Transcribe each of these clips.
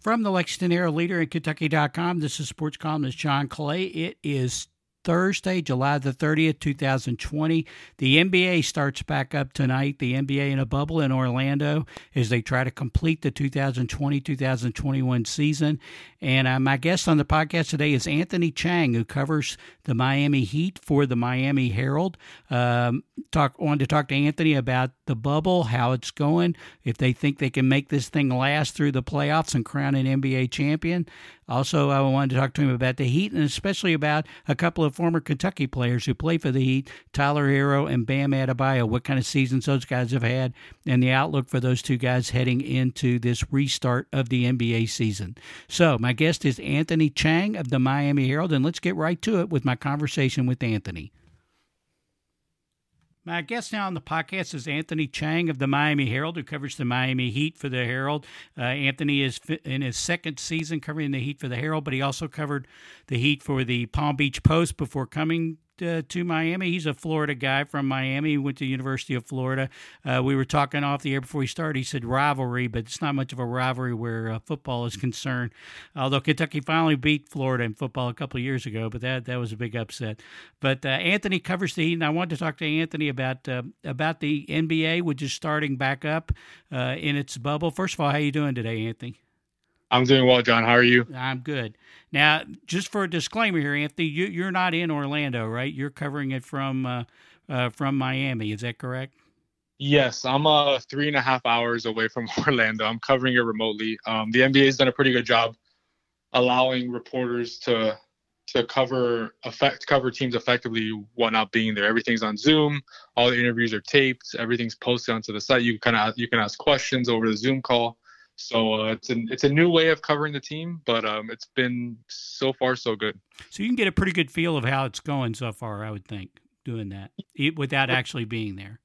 From the Lexington Herald Leader and Kentucky.com, this is sports columnist John Clay. It is Thursday, July the 30th, 2020. The NBA starts back up tonight. The NBA in a bubble in Orlando as they try to complete the 2020 2021 season. And uh, my guest on the podcast today is Anthony Chiang, who covers the Miami Heat for the Miami Herald. Um, talk wanted to talk to Anthony about the bubble, how it's going, if they think they can make this thing last through the playoffs and crown an NBA champion. Also, I wanted to talk to him about the Heat and especially about a couple of former Kentucky players who play for the Heat, Tyler Herro and Bam Adebayo. What kind of seasons those guys have had, and the outlook for those two guys heading into this restart of the NBA season. So, my guest is Anthony Chiang of the Miami Herald, and let's get right to it with my conversation with Anthony. My guest now on the podcast is Anthony Chiang of the Miami Herald, who covers the Miami Heat for the Herald. Uh, Anthony is in his second season covering the Heat for the Herald, but he also covered the Heat for the Palm Beach Post before coming uh, to Miami. He's a Florida guy from Miami. He went to University of Florida. Uh, we were talking off the air before we started. He said rivalry, but it's not much of a rivalry where uh, football is concerned. Although Kentucky finally beat Florida in football a couple years ago, but that that was a big upset. But uh, Anthony covers the Heat, and I wanted to talk to Anthony about uh, about the NBA, which is starting back up uh, in its bubble. First of all, how you doing today, Anthony? I'm doing well, John. How are you? I'm good. Now, just for a disclaimer here, Anthony, you, are not in Orlando, right? You're covering it from uh, uh, from Miami. Is that correct? Yes, I'm uh, three and a half hours away from Orlando. I'm covering it remotely. Um, the NBA has done a pretty good job allowing reporters to to cover effect cover teams effectively while not being there. Everything's on Zoom. All the interviews are taped. Everything's posted onto the site. You kind of you can ask questions over the Zoom call. So uh, it's a it's a new way of covering the team, but um, it's been so far so good. So you can get a pretty good feel of how it's going so far, I would think, doing that without actually being there.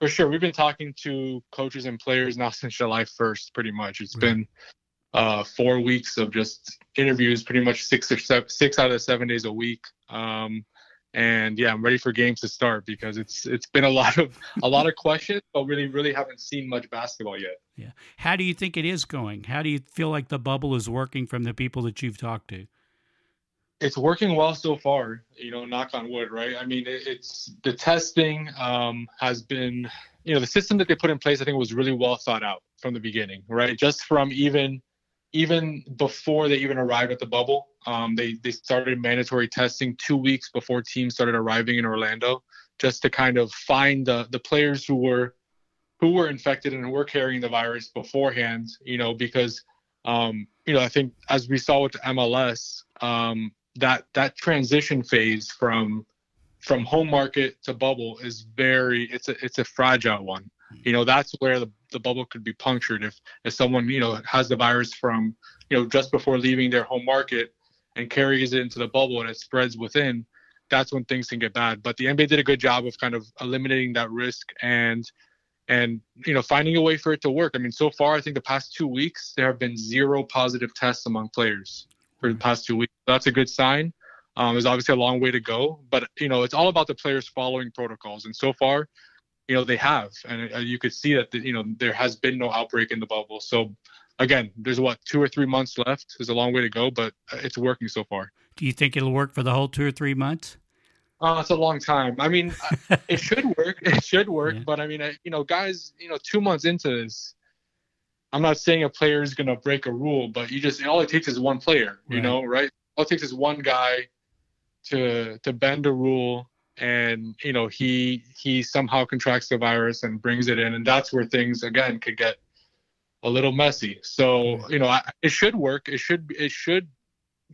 For sure, we've been talking to coaches and players now since July 1st. Pretty much, It's right. been uh, four weeks of just interviews, pretty much six or seven, six out of seven days a week. Um, and yeah, I'm ready for games to start because it's it's been a lot of a lot of questions, but really really haven't seen much basketball yet. Yeah. How do you think it is going? How do you feel like the bubble is working from the people that you've talked to? It's working well so far. You know, knock on wood, right? I mean, it, it's the testing um, has been, you know, the system that they put in place. I think was really well thought out from the beginning, right? Just from even even before they even arrived at the bubble, um, they they started mandatory testing two weeks before teams started arriving in Orlando, just to kind of find the the players who were who were infected and were carrying the virus beforehand. You know, because um, you know I think as we saw with MLS, um, that that transition phase from from home market to bubble is very it's a it's a fragile one you know that's where the, the bubble could be punctured if if someone you know has the virus from you know just before leaving their home market and carries it into the bubble and it spreads within that's when things can get bad. But the nba did a good job of kind of eliminating that risk and and you know finding a way for it to work. I mean so far i think the past two weeks there have been zero positive tests among players for the past two weeks. That's a good sign. Um, there's obviously a long way to go but you know it's all about the players following protocols. And so far you know they have, and uh, you could see that the, you know there has been no outbreak in the bubble. So again, there's what two or three months left. There's a long way to go, but it's working so far. Do you think it'll work for the whole two or three months? Oh, it's a long time. I mean, it should work. It should work. Yeah. But I mean, you know, guys, you know, two months into this, I'm not saying a player is going to break a rule, but you just all it takes is one player. You know, right? All it takes is one guy to to bend a rule and you know he he somehow contracts the virus and brings it in and that's where things again could get a little messy. So you know I, it should work. It should it should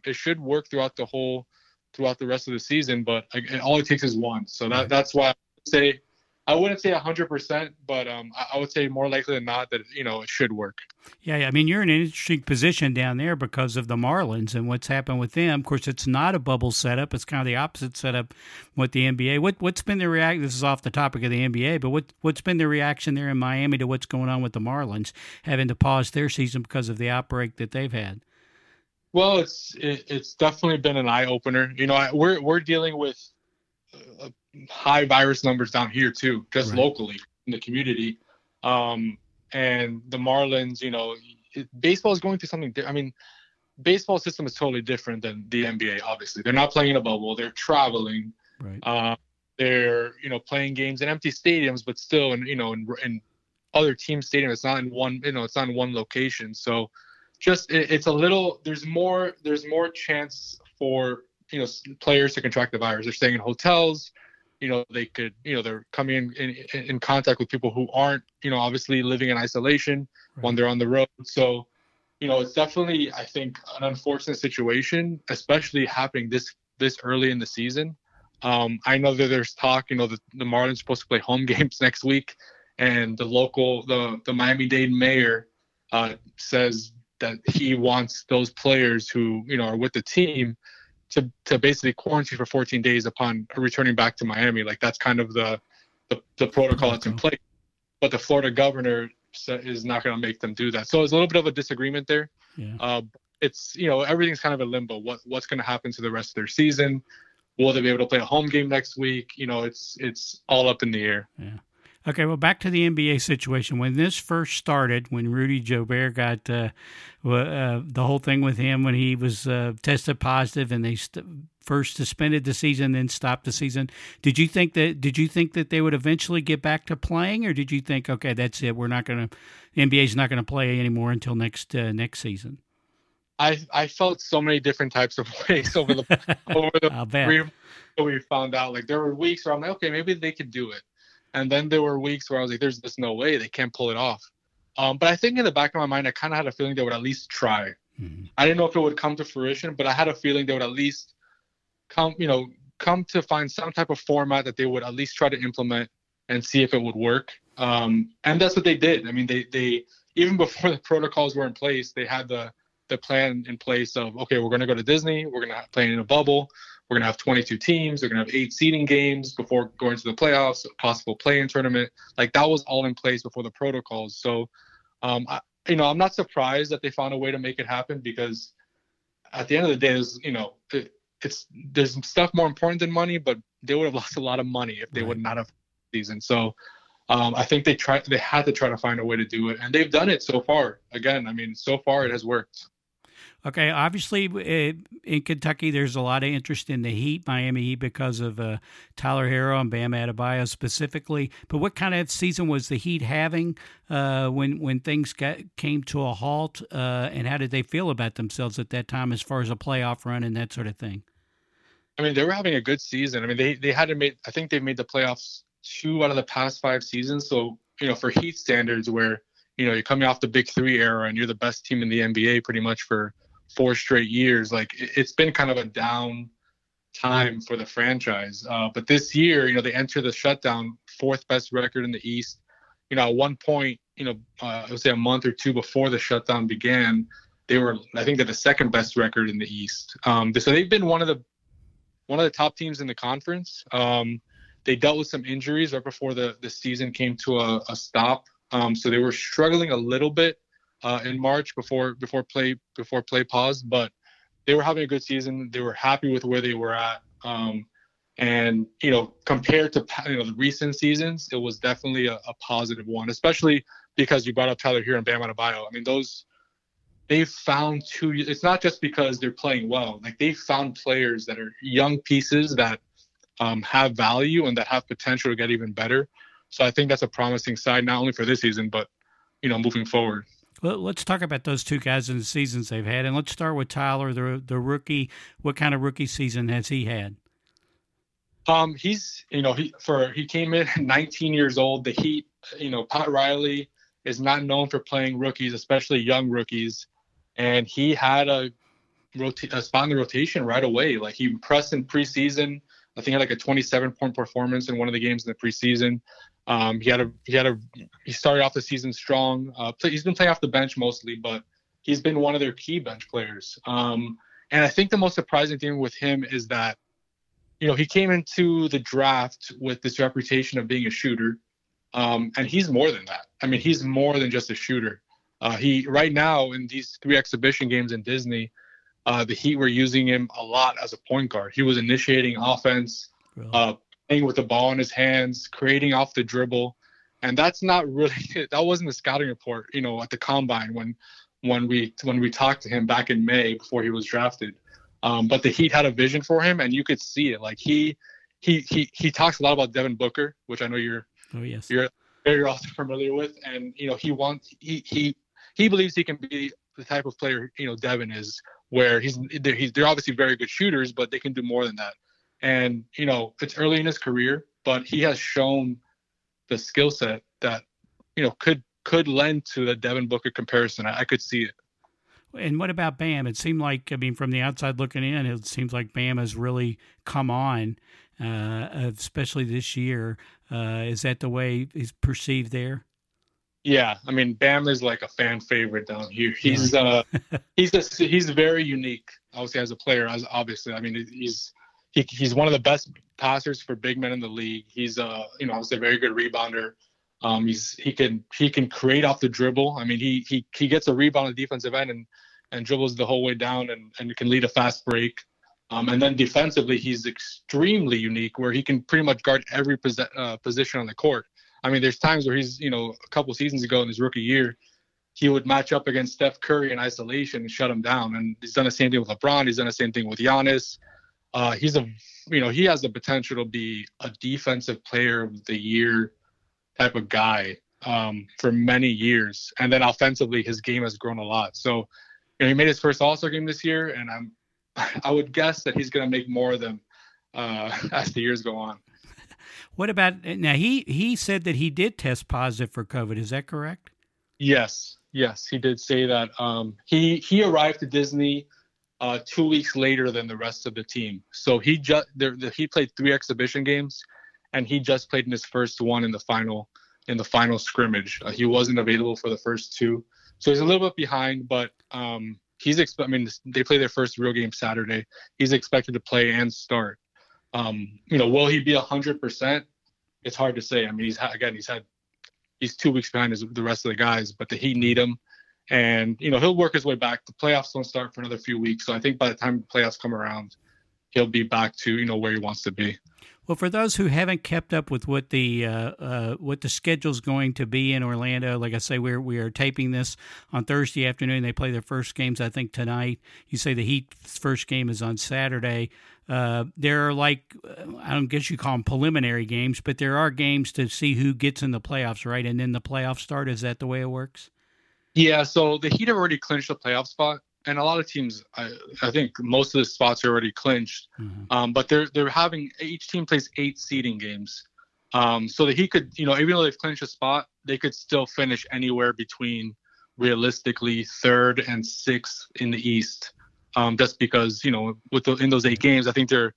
it should work throughout the whole throughout the rest of the season but all it takes is one. So that that's why i say I wouldn't say 100%, but um, I would say more likely than not that, you know, it should work. Yeah, I mean, you're in an interesting position down there because of the Marlins and what's happened with them. Of course, it's not a bubble setup. It's kind of the opposite setup with the NBA. What, what's been the reaction? This is off the topic of the NBA, but what, what's been the reaction there in Miami to what's going on with the Marlins having to pause their season because of the outbreak that they've had? Well, it's it, it's definitely been an eye opener. You know, I, we're we're dealing with uh, high virus numbers down here too, just right. locally in the community. Um, and the Marlins, you know, it, baseball is going through something. I mean, baseball system is totally different than the NBA. Obviously, they're not playing in a bubble. They're traveling. Right. Uh, they're you know playing games in empty stadiums, but still in you know in, in other team stadiums. It's not in one you know it's not in one location. So just it, it's a little there's more there's more chance for you know players to contract the virus. They're staying in hotels. You know they could you know they're coming in in, in contact with people who aren't you know obviously living in isolation right. when they're on the road. So you know it's definitely I think an unfortunate situation, especially happening this this early in the season. Um, I know that there's talk, you know, the, the Marlins are supposed to play home games next week, and the local, the the Miami-Dade mayor uh, says that he wants those players who, you know, are with the team to to basically quarantine for 14 days upon returning back to Miami. Like that's kind of the the, the protocol that's in place. But the Florida governor is not going to make them do that. So it's a little bit of a disagreement there. Yeah. Uh, it's you know everything's kind of a limbo. What what's going to happen to the rest of their season? Will they be able to play a home game next week? You know, it's it's all up in the air. Yeah. Okay, well, back to the NBA situation. When this first started, when Rudy Gobert got uh, uh, the whole thing with him, when he was uh, tested positive, and they st- first suspended the season, then stopped the season. Did you think that? Did you think that they would eventually get back to playing, or did you think, okay, that's it, we're not going to, NBA's not going to play anymore until next uh, next season? I I felt so many different types of ways over the over the three we found out. Like there were weeks where I'm like, okay, maybe they could do it, and then there were weeks where I was like, there's just no way they can't pull it off. Um, but I think in the back of my mind, I kind of had a feeling they would at least try. Mm-hmm. I didn't know if it would come to fruition, but I had a feeling they would at least come, you know, come to find some type of format that they would at least try to implement and see if it would work. Um, and that's what they did. I mean, they they even before the protocols were in place, they had the the plan in place of okay, we're going to go to Disney, we're going to play in a bubble, we're going to have 22 teams, we're going to have eight seeding games before going to the playoffs, a possible play-in tournament. Like that was all in place before the protocols. So, um, I, you know, I'm not surprised that they found a way to make it happen because at the end of the day, there's you know, it, it's there's stuff more important than money, but they would have lost a lot of money if they right. would not have season. So. Um, I think they tried. They had to try to find a way to do it, and they've done it so far. Again, I mean, so far it has worked. Okay, obviously uh, in Kentucky, there's a lot of interest in the Heat, Miami Heat, because of uh, Tyler Herro and Bam Adebayo specifically. But what kind of season was the Heat having uh, when when things got, came to a halt, uh, and how did they feel about themselves at that time, as far as a playoff run and that sort of thing? I mean, they were having a good season. I mean, they they had to make. I think they've made the playoffs two out of the past five seasons. So you know, for Heat standards, where you know you're coming off the Big Three era and you're the best team in the NBA pretty much for four straight years. Like it's been kind of a down time for the franchise. Uh, but this year, you know, they enter the shutdown, fourth best record in the East. You know, at one point, you know, uh, I would say a month or two before the shutdown began, they were, I think, they're the second best record in the East. Um, so they've been one of the one of the top teams in the conference. Um, they dealt with some injuries right before the the season came to a, a stop. Um, so they were struggling a little bit uh, in March before before play before play paused, but they were having a good season. They were happy with where they were at. Um, and you know, compared to you know the recent seasons, it was definitely a, a positive one, especially because you brought up Tyler Herro and Bam Adebayo. I mean, those they've found two. It's not just because they're playing well. Like they found players that are young pieces that um, have value and that have potential to get even better. So I think that's a promising side, not only for this season, but you know, moving forward. Well, let's talk about those two guys and the seasons they've had, and let's start with Tyler, the the rookie. What kind of rookie season has he had? Um, he's you know he for he came in 19 years old. The Heat, you know, Pat Riley is not known for playing rookies, especially young rookies, and he had a, rota- a spot in the rotation right away. Like he impressed in preseason. I think he had like a 27 point performance in one of the games in the preseason. Um, he had a he had a he started off the season strong. Uh, play, he's been playing off the bench mostly, but he's been one of their key bench players. Um, and I think the most surprising thing with him is that, you know, he came into the draft with this reputation of being a shooter, um, and he's more than that. I mean, he's more than just a shooter. Uh, he right now in these three exhibition games in Disney, uh, the Heat were using him a lot as a point guard. He was initiating offense, uh, playing with the ball in his hands, creating off the dribble. And that's not really that wasn't the scouting report, you know, at the combine when when we when we talked to him back in May before he was drafted. Um, but the Heat had a vision for him, and you could see it. Like he he he he talks a lot about Devin Booker, which I know you're oh yes you're very also familiar with, and you know he wants he he he believes he can be the type of player you know Devin is, where he's they're, he's they're obviously very good shooters, but they can do more than that. And you know it's early in his career, but he has shown the skill set that you know could could lend to the Devin Booker comparison. I, I could see it. And what about Bam? It seemed like, I mean, from the outside looking in, it seems like Bam has really come on, uh, especially this year. Uh, is that the way he's perceived there? Yeah, I mean, Bam is like a fan favorite down here. He's uh, he's a, he's very unique. Obviously, as a player, as obviously, I mean, he's he, he's one of the best passers for big men in the league. He's uh, you know, obviously a very good rebounder. Um, he's he can he can create off the dribble. I mean, he he he gets a rebound on the defensive end and and dribbles the whole way down and and can lead a fast break. Um, and then defensively, he's extremely unique, where he can pretty much guard every pos- uh, position on the court. I mean, there's times where he's you know a couple seasons ago in his rookie year, he would match up against Steph Curry in isolation and shut him down. And he's done the same thing with LeBron. He's done the same thing with Giannis. Uh, he's a you know he has the potential to be a defensive player of the year type of guy um, for many years. And then offensively, his game has grown a lot. So, you know, he made his first All Star game this year, and I'm, I would guess that he's going to make more of them uh, as the years go on. What about now? He he said that he did test positive for COVID. Is that correct? Yes, yes, he did say that. Um, he he arrived to Disney uh, two weeks later than the rest of the team. So he just he played three exhibition games and he just played in his first one in the final in the final scrimmage. Uh, he wasn't available for the first two, so he's a little bit behind. But um, he's exp- I mean, they play their first real game Saturday. He's expected to play and start. Um, you know, will he be hundred percent? It's hard to say. I mean, he's again, he's had he's two weeks behind his, the rest of the guys, but the Heat need him, and you know he'll work his way back. The playoffs don't start for another few weeks, so I think by the time the playoffs come around, he'll be back to you know where he wants to be. Well, for those who haven't kept up with what the uh, uh, what the schedule's going to be in Orlando, like I say, we're we are taping this on Thursday afternoon. They play their first games, I think, tonight. You say the Heat's first game is on Saturday. Uh, there are like I don't guess you call them preliminary games, but there are games to see who gets in the playoffs, right? And then the playoffs start. Is that the way it works? Yeah. So the Heat have already clinched the playoff spot and a lot of teams, I, I think most of the spots are already clinched. Mm-hmm. Um, but they're they're having each team plays eight seeding games, um, so that he could, you know, even though they've clinched a spot, they could still finish anywhere between realistically third and sixth in the East. Um, just because you know, with the, in those eight games, I think they're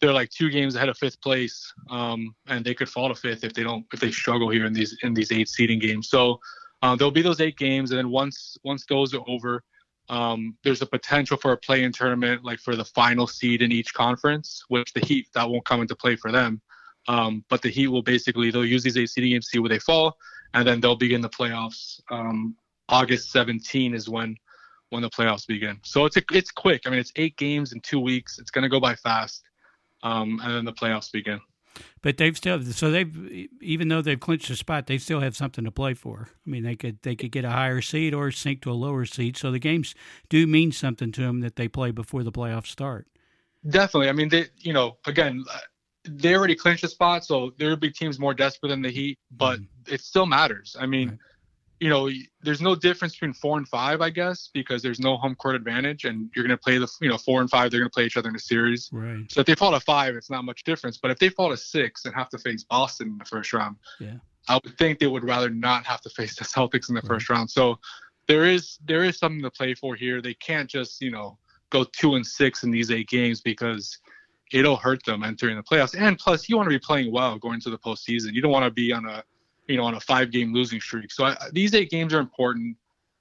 they're like two games ahead of fifth place, um, and they could fall to fifth if they don't if they struggle here in these in these eight seeding games. So uh, there'll be those eight games, and then once once those are over um, there's a potential for a play-in tournament, like for the final seed in each conference, which the Heat that won't come into play for them. Um, but the Heat will basically they'll use these eight seeding games, see where they fall, and then they'll begin the playoffs. Um, August 17 is when when the playoffs begin. So it's a, it's quick. I mean, it's eight games in two weeks. It's gonna go by fast, um, and then the playoffs begin. But they've still so they've even though they've clinched a spot, they still have something to play for. I mean, they could they could get a higher seed or sink to a lower seed. So the games do mean something to them that they play before the playoffs start. Definitely. I mean, they you know again they already clinched a spot, so there will be teams more desperate than the Heat, but mm-hmm. it still matters. I mean. Right you know, there's no difference between four and five, I guess, because there's no home court advantage, and you're going to play the, you know, four and five. They're going to play each other in a series. Right. So if they fall to five, it's not much difference. But if they fall to six and have to face Boston in the first round, yeah, I would think they would rather not have to face the Celtics in the right. first round. So there is there is something to play for here. They can't just you know go two and six in these eight games because it'll hurt them entering the playoffs. And plus, you want to be playing well going to the postseason. You don't want to be on a you know, on a five game losing streak. So I, these eight games are important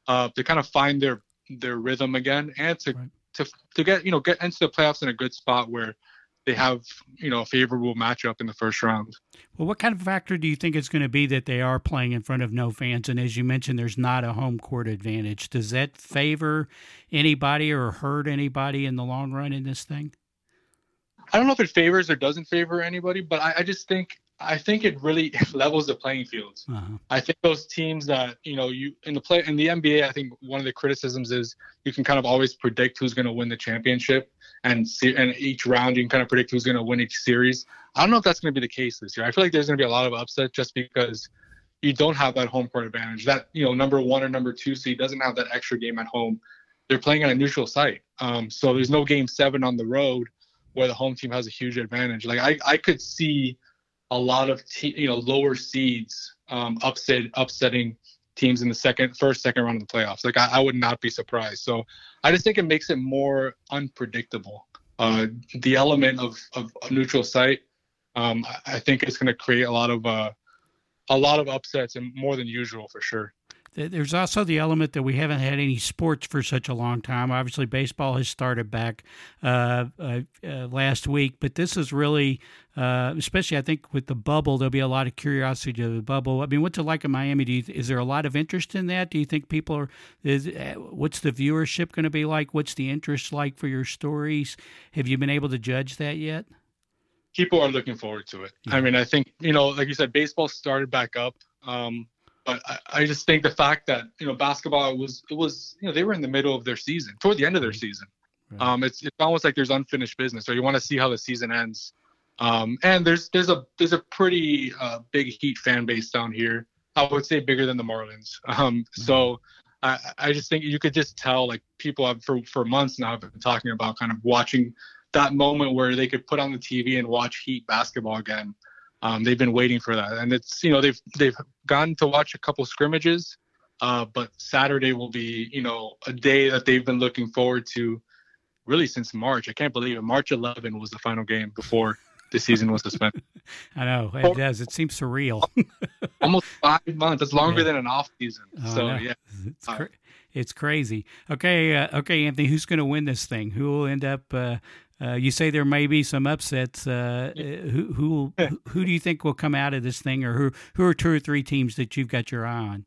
uh, to kind of find their their rhythm again and to, right. to to get you know get into the playoffs in a good spot where they have you know a favorable matchup in the first round. Well, what kind of factor do you think it's going to be that they are playing in front of no fans? And as you mentioned, there's not a home court advantage. Does that favor anybody or hurt anybody in the long run in this thing? I don't know if it favors or doesn't favor anybody, but I, I just think I think it really levels the playing field. Uh-huh. I think those teams that you know you in the play in the NBA, I think one of the criticisms is you can kind of always predict who's going to win the championship, and see, and each round you can kind of predict who's going to win each series. I don't know if that's going to be the case this year. I feel like there's going to be a lot of upset just because you don't have that home court advantage. That you know number one or number two seed doesn't have that extra game at home. They're playing on a neutral site, um, so there's no game seven on the road where the home team has a huge advantage. Like I, I could see a lot of te- you know lower seeds um, upset upsetting teams in the second, first, second round of the playoffs. Like I, I would not be surprised. So I just think it makes it more unpredictable. Uh, the element of, of neutral site, um, I, I think it's going to create a lot of uh, a lot of upsets and more than usual for sure. There's also the element that we haven't had any sports for such a long time. Obviously, baseball has started back uh, uh, uh, last week, but this is really, uh, especially I think with the bubble, there'll be a lot of curiosity to the bubble. I mean, what's it like in Miami? Do you, is there a lot of interest in that? Do you think people are? Is, uh, what's the viewership going to be like? What's the interest like for your stories? Have you been able to judge that yet? People are looking forward to it. Yeah. I mean, I think you know, like you said, baseball started back up. Um, but I, I, just think the fact that you know basketball was it was you know they were in the middle of their season, toward the end of their season. Right. Um, it's it's almost like there's unfinished business, or you want to see how the season ends. Um, and there's there's a there's a pretty uh, big Heat fan base down here. I would say bigger than the Marlins. Um, mm-hmm. so I, I just think you could just tell like people have for for months now have been talking about kind of watching that moment where they could put on the TV and watch Heat basketball again. Um, they've been waiting for that, and it's you know they've they've gotten to watch a couple scrimmages, uh, but Saturday will be you know a day that they've been looking forward to, really since March. I can't believe it. March 11 was the final game before the season was suspended. I know it does. It seems surreal. Almost five months. That's longer yeah. than an off season. Oh, so yeah, it's, cra- it's crazy. Okay, uh, okay, Anthony. Who's going to win this thing? Who will end up? Uh, uh, you say there may be some upsets. Uh, who who who do you think will come out of this thing, or who who are two or three teams that you've got your eye on?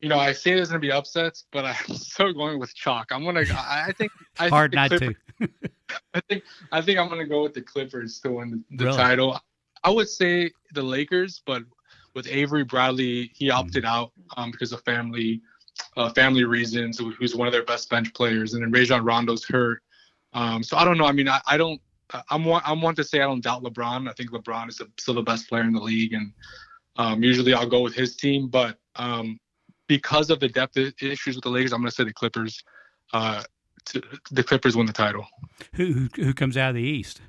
You know, I say there's going to be upsets, but I'm still going with chalk. I'm gonna. I think. I Hard think not Clippers, to. I think. I think I'm going to go with the Clippers to win the, the really? title. I would say the Lakers, but with Avery Bradley, he opted mm-hmm. out um, because of family uh, family reasons. Who's one of their best bench players, and then Rajon Rondo's hurt. Um, so I don't know. I mean, I, I don't. I'm one. I'm one to say I don't doubt LeBron. I think LeBron is still the best player in the league, and um, usually I'll go with his team. But um, because of the depth issues with the Lakers, I'm going to say the Clippers. Uh, to, the Clippers win the title. Who, who who comes out of the East?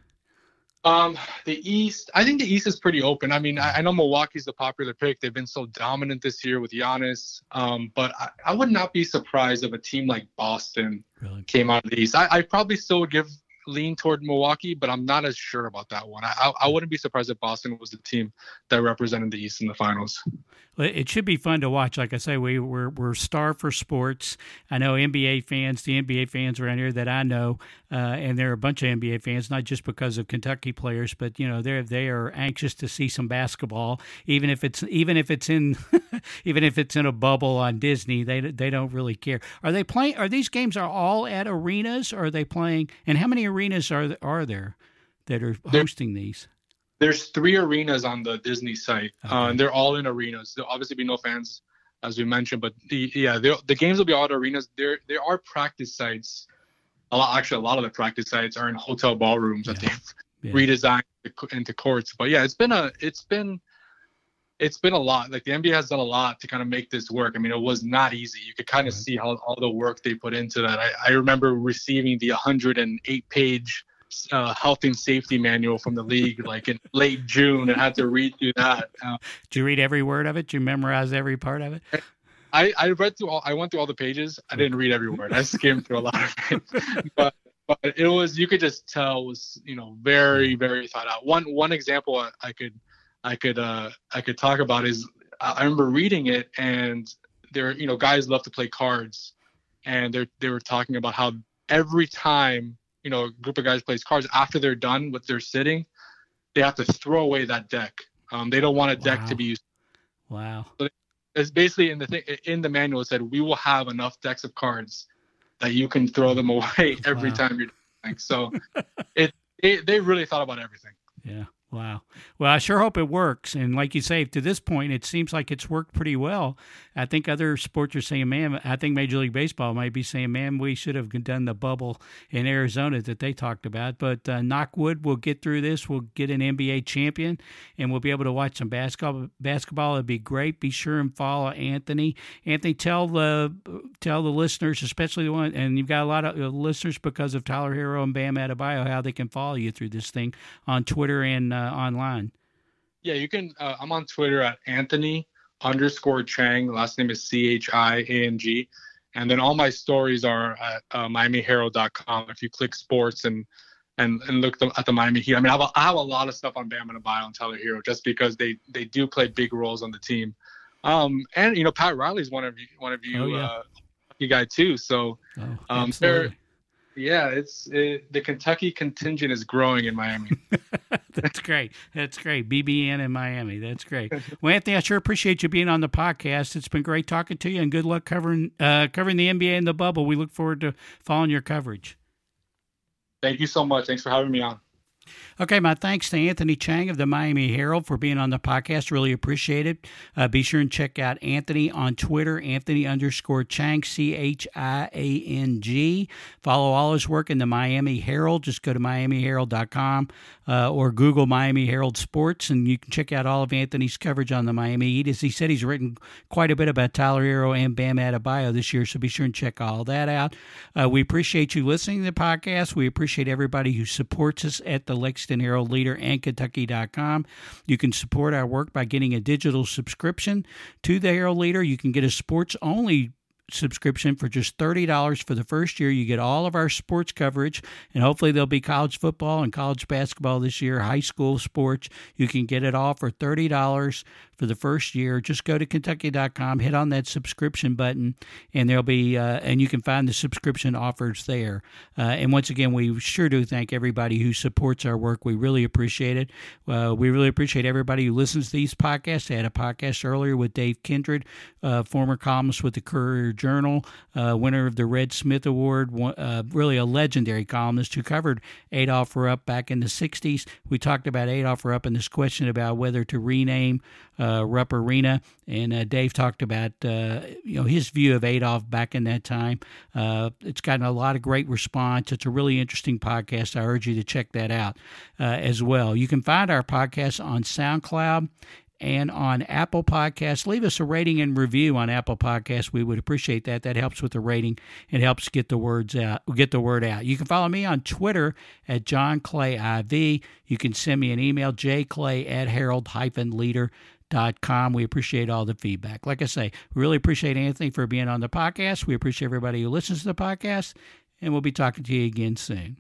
Um, the East, I think the East is pretty open. I mean, I, I, know Milwaukee's the popular pick. They've been so dominant this year with Giannis. Um, but I, I would not be surprised if a team like Boston really? came out of the East. I, I probably still would give lean toward Milwaukee, but I'm not as sure about that one. I, I wouldn't be surprised if Boston was the team that represented the East in the finals. It should be fun to watch. Like I say, we, we're, we're starved for sports. I know NBA fans, the NBA fans around here that I know, uh, and there are a bunch of NBA fans, not just because of Kentucky players, but you know they're they are anxious to see some basketball, even if it's even if it's in even if it's in a bubble on Disney. They they don't really care. Are they playing? Are these games are all at arenas? Or are they playing? And how many arenas are are there that are hosting there, these? There's three arenas on the Disney site, okay. uh, and they're all in arenas. There'll obviously be no fans, as we mentioned, but the yeah, the games will be all at arenas. There there are practice sites. A lot, actually, a lot of the practice sites are in hotel ballrooms yeah. that they've yeah. redesigned into courts. But yeah, it's been a it's been it's been a lot. Like the NBA has done a lot to kind of make this work. I mean, it was not easy. You could kind of see how all the work they put into that. I, I remember receiving the 108 page uh, health and safety manual from the league like in late June and had to read through that. Uh, Did you read every word of it? Did you memorize every part of it? I, I read through all, I went through all the pages. I didn't read every word. I skimmed through a lot of it. but, but it was, you could just tell was, you know, very, very thought out. One, one example I, I could, I could uh, I could talk about is I remember reading it and there you know guys love to play cards. And they they were talking about how every time you know a group of guys plays cards after they're done with their sitting they have to throw away that deck. Um, they don't want a deck wow. to be used. Wow. So it's basically in the thing in the manual it said we will have enough decks of cards that you can throw them away every wow. time you're playing so it, it they really thought about everything. Yeah Wow. Well, I sure hope it works. And like you say, to this point, it seems like it's worked pretty well. I think other sports are saying, man, I think Major League Baseball might be saying, man, we should have done the bubble in Arizona that they talked about. But uh, knockwood, we'll get through this. We'll get an NBA champion and we'll be able to watch some basketball. Basketball would be great. Be sure and follow Anthony. Anthony, tell the tell the listeners, especially the one, and you've got a lot of uh, listeners because of Tyler Herro and Bam Adebayo, how they can follow you through this thing on Twitter and uh, online. Yeah, you can. Uh, I'm on Twitter at Anthony underscore Chiang. Last name is C H I A N G. And then all my stories are at uh, MiamiHerald.com. If you click sports and and and look at the Miami Heat, I mean, I have, a, I have a lot of stuff on Bam and Adebayo and Tyler Herro just because they they do play big roles on the team. Um, and you know, Pat Riley's one of you, one of you, oh, yeah. uh, you guy too. So, oh, um, they're yeah, it's it, the Kentucky contingent is growing in Miami. That's great. That's great. BBN in Miami. That's great. Well, Anthony, I sure appreciate you being on the podcast. It's been great talking to you, and good luck covering uh, covering the NBA and the bubble. We look forward to following your coverage. Thank you so much. Thanks for having me on. Okay, my thanks to Anthony Chiang of the Miami Herald for being on the podcast. Really appreciate it. Uh, be sure and check out Anthony on Twitter, Anthony underscore Chiang, C H I A N G. Follow all his work in the Miami Herald. Just go to miamiherald.com uh, or Google Miami Herald Sports, and you can check out all of Anthony's coverage on the Miami Heat. As he said, he's written quite a bit about Tyler Herro and Bam Adebayo this year, so be sure and check all that out. Uh, we appreciate you listening to the podcast. We appreciate everybody who supports us at the Lexington Herald Leader and Kentucky.com. You can support our work by getting a digital subscription to the Herald Leader. You can get a sports only subscription for just $30 for the first year. You get all of our sports coverage, and hopefully there'll be college football and college basketball this year, high school sports. You can get it all for $30 for the first year. Just go to Kentucky.com, hit on that subscription button, and there'll be, uh, and you can find the subscription offers there. Uh, and once again, we sure do thank everybody who supports our work. We really appreciate it. Uh, we really appreciate everybody who listens to these podcasts. I had a podcast earlier with Dave Kindred, uh, former columnist with the Courier Journal, uh, winner of the Red Smith Award, uh, really a legendary columnist who covered Adolf Rupp back in the 60s. We talked about Adolf Rupp and this question about whether to rename uh, Rupp Arena, and uh, Dave talked about uh, you know his view of Adolf back in that time. Uh, it's gotten a lot of great response. It's a really interesting podcast. I urge you to check that out as well. You can find our podcast on SoundCloud and on Apple Podcasts. Leave us a rating and review on Apple Podcasts. We would appreciate that. That helps with the rating. It helps get the words out, get the word out. You can follow me on Twitter at John Clay IV. You can send me an email, jclay at herald-leader.com com. We appreciate all the feedback. Like I say, we really appreciate Anthony for being on the podcast. We appreciate everybody who listens to the podcast, and we'll be talking to you again soon.